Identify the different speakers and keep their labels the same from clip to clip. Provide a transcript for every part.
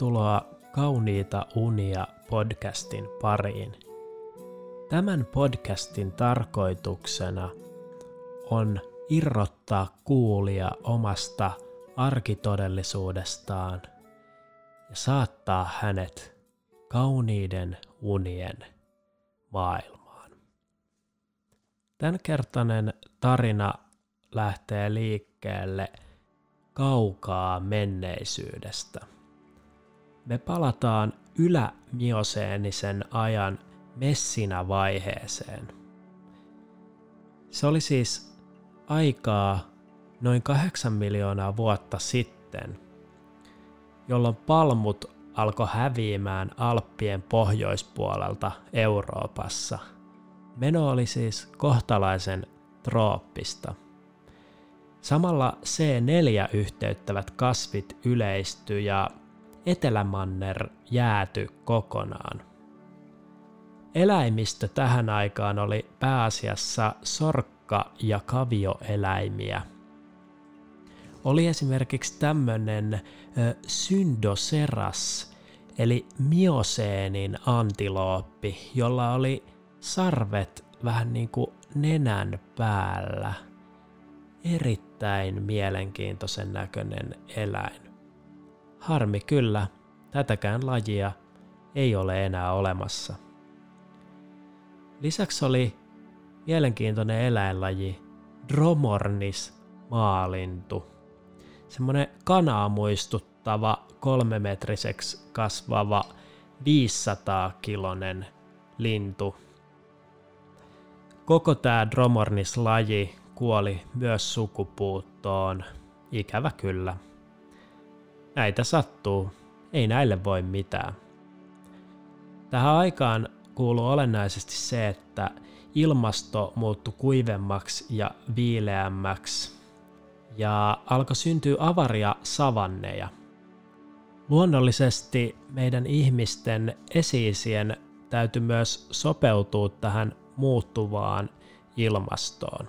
Speaker 1: Tervetuloa Kauniita unia podcastin pariin. Tämän podcastin tarkoituksena on irrottaa kuulia omasta arkitodellisuudestaan ja saattaa hänet kauniiden unien maailmaan. Tämänkertainen tarina lähtee liikkeelle kaukaa menneisyydestä. Me palataan ylämioseenisen ajan messinä vaiheeseen. Se oli siis aikaa noin 8 miljoonaa vuotta sitten, jolloin palmut alkoi häviämään Alppien pohjoispuolelta Euroopassa. Meno oli siis kohtalaisen trooppista. Samalla C4-yhteyttävät kasvit yleistyi ja Etelämanner jääty kokonaan. Eläimistö tähän aikaan oli pääasiassa sorkka- ja kavioeläimiä. Oli esimerkiksi tämmöinen syndoseras, eli mioseenin antilooppi, jolla oli sarvet vähän niin kuin nenän päällä. Erittäin mielenkiintoisen näköinen eläin. Harmi kyllä, tätäkään lajia ei ole enää olemassa. Lisäksi oli mielenkiintoinen eläinlaji Dromornis maalintu. Semmoinen kanaa muistuttava kolmemetriseksi kasvava 500-kilonen lintu. Koko tämä Dromornis-laji kuoli myös sukupuuttoon, ikävä kyllä. Näitä sattuu, ei näille voi mitään. Tähän aikaan kuuluu olennaisesti se, että ilmasto muuttui kuivemmaksi ja viileämmäksi ja alkoi syntyä avaria savanneja. Luonnollisesti meidän ihmisten esiisien täytyy myös sopeutua tähän muuttuvaan ilmastoon.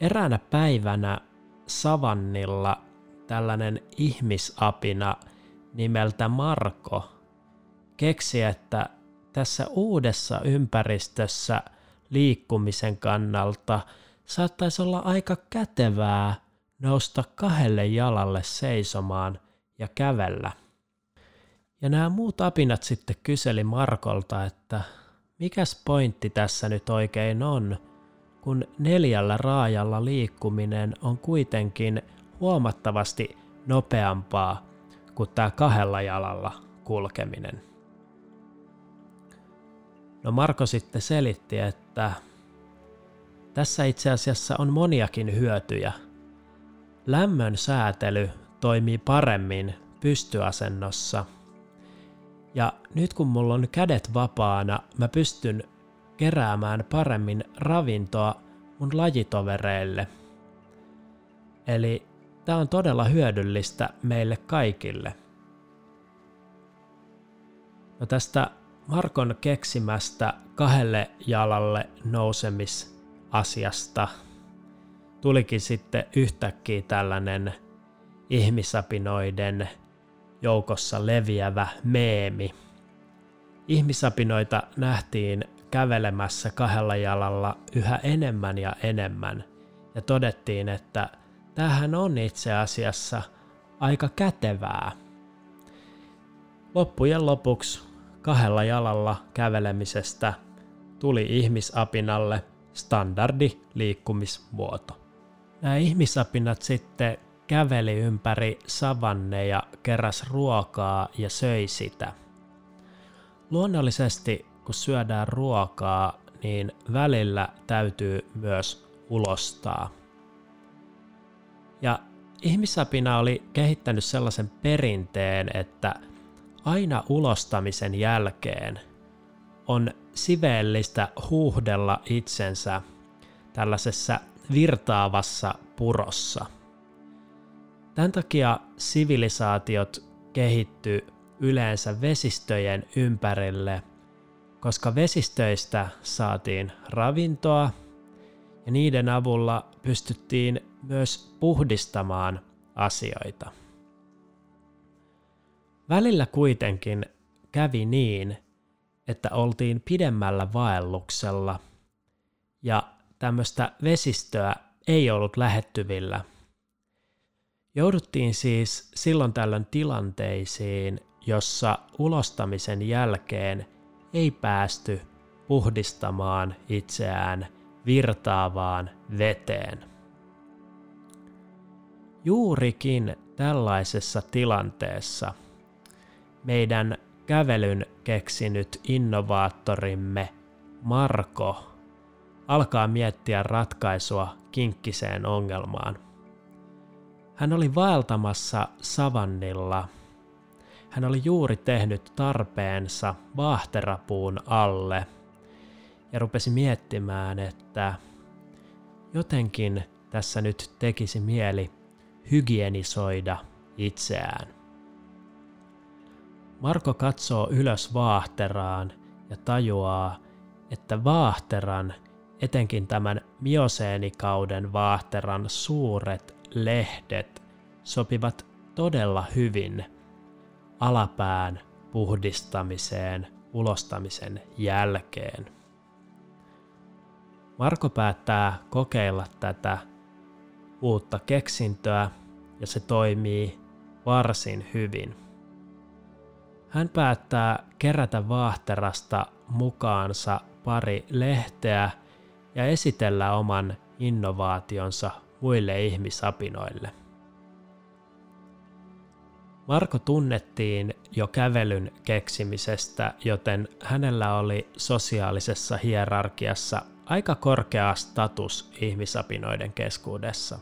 Speaker 1: Eräänä päivänä savannilla tällainen ihmisapina nimeltä Marko keksi, että tässä uudessa ympäristössä liikkumisen kannalta saattaisi olla aika kätevää nousta kahdelle jalalle seisomaan ja kävellä. Ja nämä muut apinat sitten kyseli Markolta, että mikäs pointti tässä nyt oikein on, kun neljällä raajalla liikkuminen on kuitenkin huomattavasti nopeampaa kuin tämä kahdella jalalla kulkeminen. No Marko sitten selitti, että tässä itse asiassa on moniakin hyötyjä. Lämmön säätely toimii paremmin pystyasennossa. Ja nyt kun mulla on kädet vapaana, mä pystyn keräämään paremmin ravintoa mun lajitovereille. Eli Tämä on todella hyödyllistä meille kaikille. No tästä Markon keksimästä kahdelle jalalle nousemisasiasta tulikin sitten yhtäkkiä tällainen ihmisapinoiden joukossa leviävä meemi. Ihmisapinoita nähtiin kävelemässä kahdella jalalla yhä enemmän ja enemmän ja todettiin, että – tämähän on itse asiassa aika kätevää. Loppujen lopuksi kahdella jalalla kävelemisestä tuli ihmisapinalle standardi liikkumismuoto. Nämä ihmisapinat sitten käveli ympäri savanneja, keräs ruokaa ja söi sitä. Luonnollisesti, kun syödään ruokaa, niin välillä täytyy myös ulostaa – ja ihmisapina oli kehittänyt sellaisen perinteen, että aina ulostamisen jälkeen on siveellistä huuhdella itsensä tällaisessa virtaavassa purossa. Tämän takia sivilisaatiot kehitty yleensä vesistöjen ympärille, koska vesistöistä saatiin ravintoa ja niiden avulla pystyttiin myös puhdistamaan asioita. Välillä kuitenkin kävi niin, että oltiin pidemmällä vaelluksella ja tämmöistä vesistöä ei ollut lähettyvillä. Jouduttiin siis silloin tällöin tilanteisiin, jossa ulostamisen jälkeen ei päästy puhdistamaan itseään virtaavaan veteen. Juurikin tällaisessa tilanteessa meidän kävelyn keksinyt innovaattorimme Marko alkaa miettiä ratkaisua kinkkiseen ongelmaan. Hän oli vaeltamassa savannilla. Hän oli juuri tehnyt tarpeensa vaahterapuun alle ja rupesi miettimään, että jotenkin tässä nyt tekisi mieli hygienisoida itseään. Marko katsoo ylös vaahteraan ja tajuaa, että vaahteran, etenkin tämän mioseenikauden vaahteran suuret lehdet sopivat todella hyvin alapään puhdistamiseen ulostamisen jälkeen. Marko päättää kokeilla tätä uutta keksintöä ja se toimii varsin hyvin. Hän päättää kerätä vaahterasta mukaansa pari lehteä ja esitellä oman innovaationsa muille ihmisapinoille. Marko tunnettiin jo kävelyn keksimisestä, joten hänellä oli sosiaalisessa hierarkiassa aika korkea status ihmisapinoiden keskuudessa.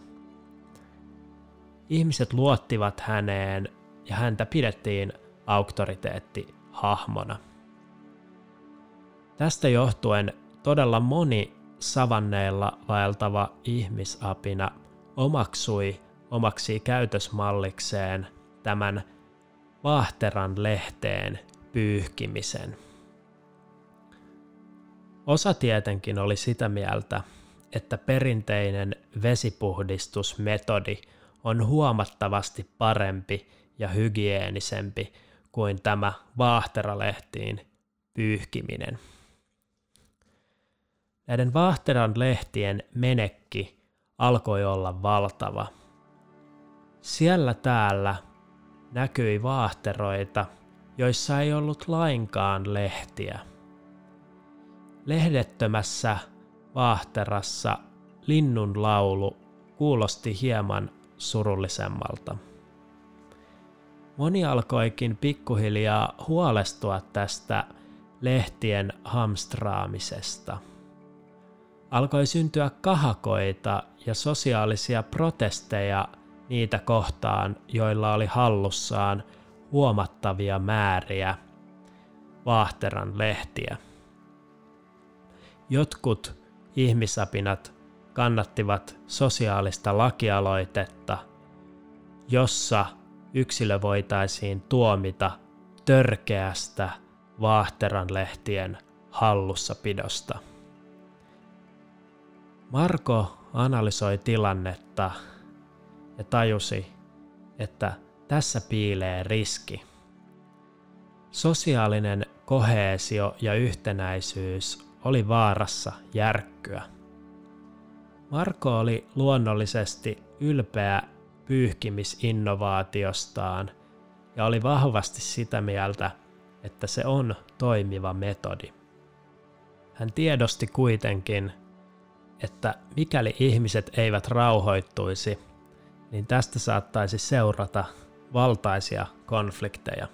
Speaker 1: Ihmiset luottivat häneen ja häntä pidettiin auktoriteetti hahmona. Tästä johtuen todella moni savanneilla vaeltava ihmisapina omaksui omaksi käytösmallikseen tämän vaahteran lehteen pyyhkimisen. Osa tietenkin oli sitä mieltä, että perinteinen vesipuhdistusmetodi on huomattavasti parempi ja hygieenisempi kuin tämä vaahteralehtiin pyyhkiminen. Näiden vaahteran lehtien menekki alkoi olla valtava. Siellä täällä näkyi vaahteroita, joissa ei ollut lainkaan lehtiä. Lehdettömässä vaahterassa linnun laulu kuulosti hieman surullisemmalta. Moni alkoikin pikkuhiljaa huolestua tästä lehtien hamstraamisesta. Alkoi syntyä kahakoita ja sosiaalisia protesteja niitä kohtaan, joilla oli hallussaan huomattavia määriä vaahteran lehtiä. Jotkut ihmisapinat kannattivat sosiaalista lakialoitetta, jossa yksilö voitaisiin tuomita törkeästä vaahteranlehtien hallussapidosta. Marko analysoi tilannetta ja tajusi, että tässä piilee riski. Sosiaalinen koheesio ja yhtenäisyys oli vaarassa järkkyä. Marko oli luonnollisesti ylpeä pyyhkimisinnovaatiostaan ja oli vahvasti sitä mieltä, että se on toimiva metodi. Hän tiedosti kuitenkin, että mikäli ihmiset eivät rauhoittuisi, niin tästä saattaisi seurata valtaisia konflikteja.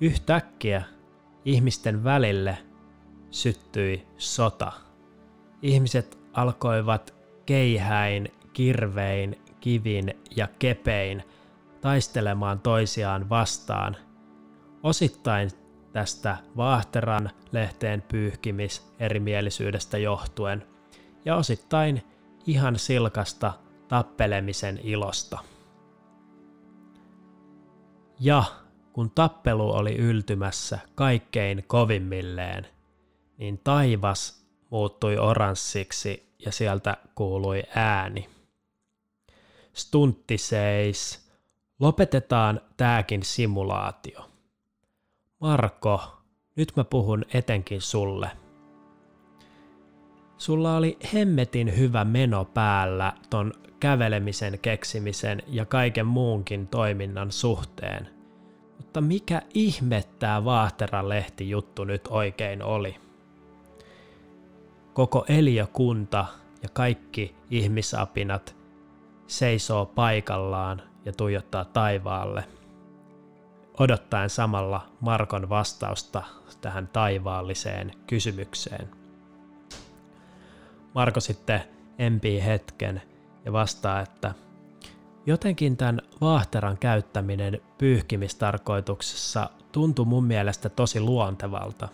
Speaker 1: Yhtäkkiä ihmisten välille syttyi sota. Ihmiset alkoivat keihäin kirvein, kivin ja kepein taistelemaan toisiaan vastaan. Osittain tästä vaahteran lehteen pyyhkimis erimielisyydestä johtuen ja osittain ihan silkasta tappelemisen ilosta. Ja kun tappelu oli yltymässä kaikkein kovimmilleen, niin taivas muuttui oranssiksi ja sieltä kuului ääni. Stuntti seis, Lopetetaan tääkin simulaatio. Marko, nyt mä puhun etenkin sulle. Sulla oli hemmetin hyvä meno päällä ton kävelemisen, keksimisen ja kaiken muunkin toiminnan suhteen. Mutta mikä ihme tää Vaahteran lehti juttu nyt oikein oli? Koko eliökunta ja kaikki ihmisapinat seisoo paikallaan ja tuijottaa taivaalle, odottaen samalla Markon vastausta tähän taivaalliseen kysymykseen. Marko sitten empii hetken ja vastaa, että jotenkin tämän vaahteran käyttäminen pyyhkimistarkoituksessa tuntui mun mielestä tosi luontevalta.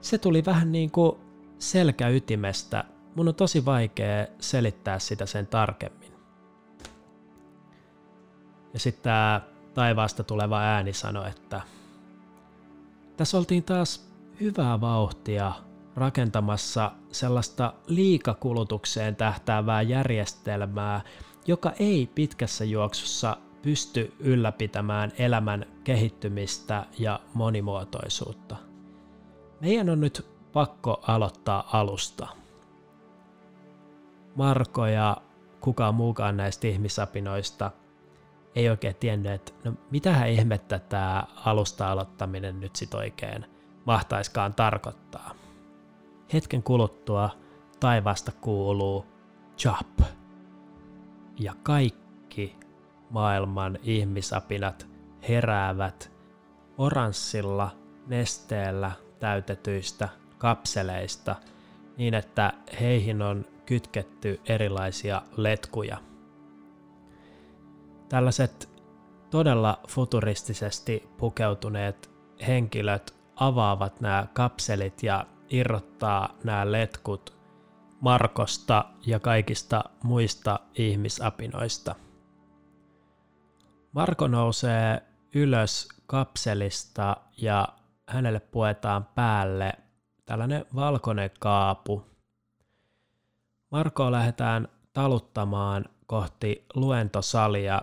Speaker 1: Se tuli vähän niin kuin selkäytimestä. Mun on tosi vaikea selittää sitä sen tarkemmin. Ja sitten tämä taivaasta tuleva ääni sanoi, että tässä oltiin taas hyvää vauhtia rakentamassa sellaista liikakulutukseen tähtäävää järjestelmää, joka ei pitkässä juoksussa pysty ylläpitämään elämän kehittymistä ja monimuotoisuutta. Meidän on nyt pakko aloittaa alusta. Marko ja kukaan muukaan näistä ihmisapinoista ei oikein tiennyt, että no mitähän ihmettä tämä alusta aloittaminen nyt sit oikein mahtaiskaan tarkoittaa. Hetken kuluttua taivasta kuuluu chop. Ja kaikki maailman ihmisapinat heräävät oranssilla nesteellä täytetyistä kapseleista niin, että heihin on kytketty erilaisia letkuja. Tällaiset todella futuristisesti pukeutuneet henkilöt avaavat nämä kapselit ja irrottaa nämä letkut Markosta ja kaikista muista ihmisapinoista. Marko nousee ylös kapselista ja hänelle puetaan päälle tällainen valkoinen kaapu. Marko lähdetään taluttamaan kohti luentosalia,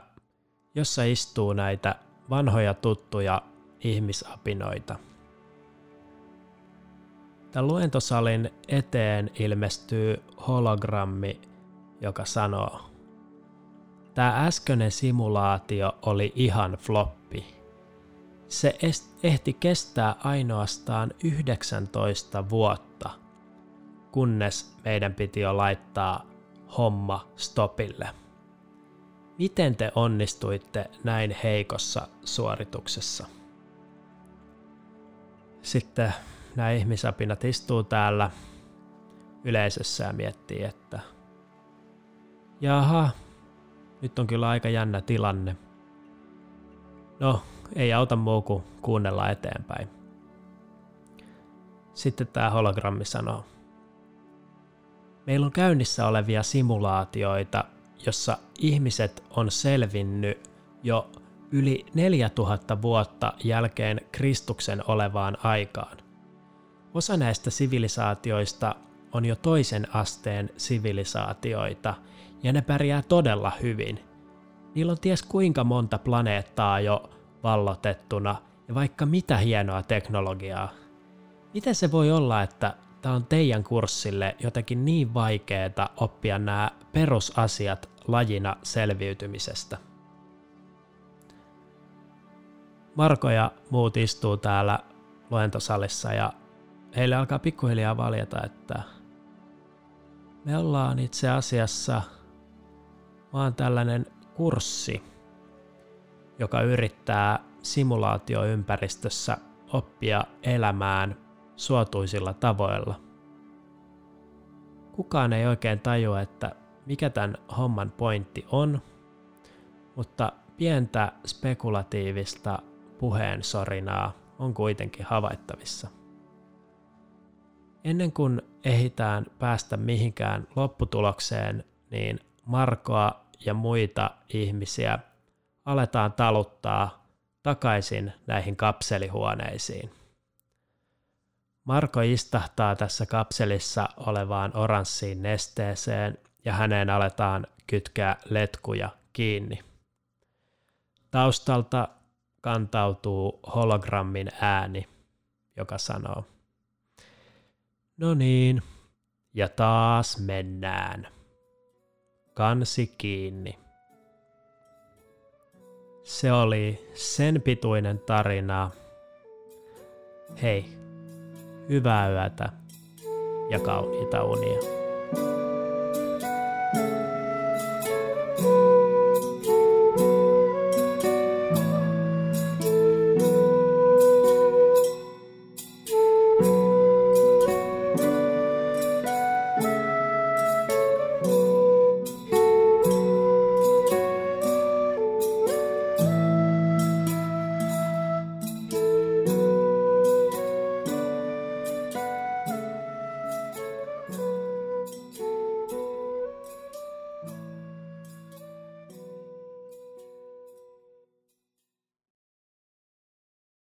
Speaker 1: jossa istuu näitä vanhoja tuttuja ihmisapinoita. Tämän luentosalin eteen ilmestyy hologrammi, joka sanoo, Tämä äskeinen simulaatio oli ihan floppi. Se ehti kestää ainoastaan 19 vuotta, kunnes meidän piti jo laittaa homma stopille. Miten te onnistuitte näin heikossa suorituksessa? Sitten nämä ihmisapinat istuu täällä yleisössä ja miettii, että jaha, nyt on kyllä aika jännä tilanne. No, ei auta muu kuin kuunnella eteenpäin. Sitten tämä hologrammi sanoo. Meillä on käynnissä olevia simulaatioita, jossa ihmiset on selvinnyt jo yli 4000 vuotta jälkeen Kristuksen olevaan aikaan. Osa näistä sivilisaatioista on jo toisen asteen sivilisaatioita, ja ne pärjää todella hyvin. Niillä on ties kuinka monta planeettaa jo vallotettuna ja vaikka mitä hienoa teknologiaa. Miten se voi olla, että tämä on teidän kurssille jotenkin niin vaikeeta oppia nämä perusasiat lajina selviytymisestä? Marko ja muut istuu täällä luentosalissa ja heille alkaa pikkuhiljaa valjeta, että me ollaan itse asiassa vaan tällainen kurssi, joka yrittää simulaatioympäristössä oppia elämään suotuisilla tavoilla. Kukaan ei oikein tajua, että mikä tämän homman pointti on, mutta pientä spekulatiivista puheensorinaa on kuitenkin havaittavissa. Ennen kuin ehitään päästä mihinkään lopputulokseen, niin Markoa ja muita ihmisiä aletaan taluttaa takaisin näihin kapselihuoneisiin. Marko istahtaa tässä kapselissa olevaan oranssiin nesteeseen ja häneen aletaan kytkeä letkuja kiinni. Taustalta kantautuu hologrammin ääni, joka sanoo, no niin, ja taas mennään. Kansi kiinni. Se oli sen pituinen tarina. Hei, hyvää yötä ja kauniita unia.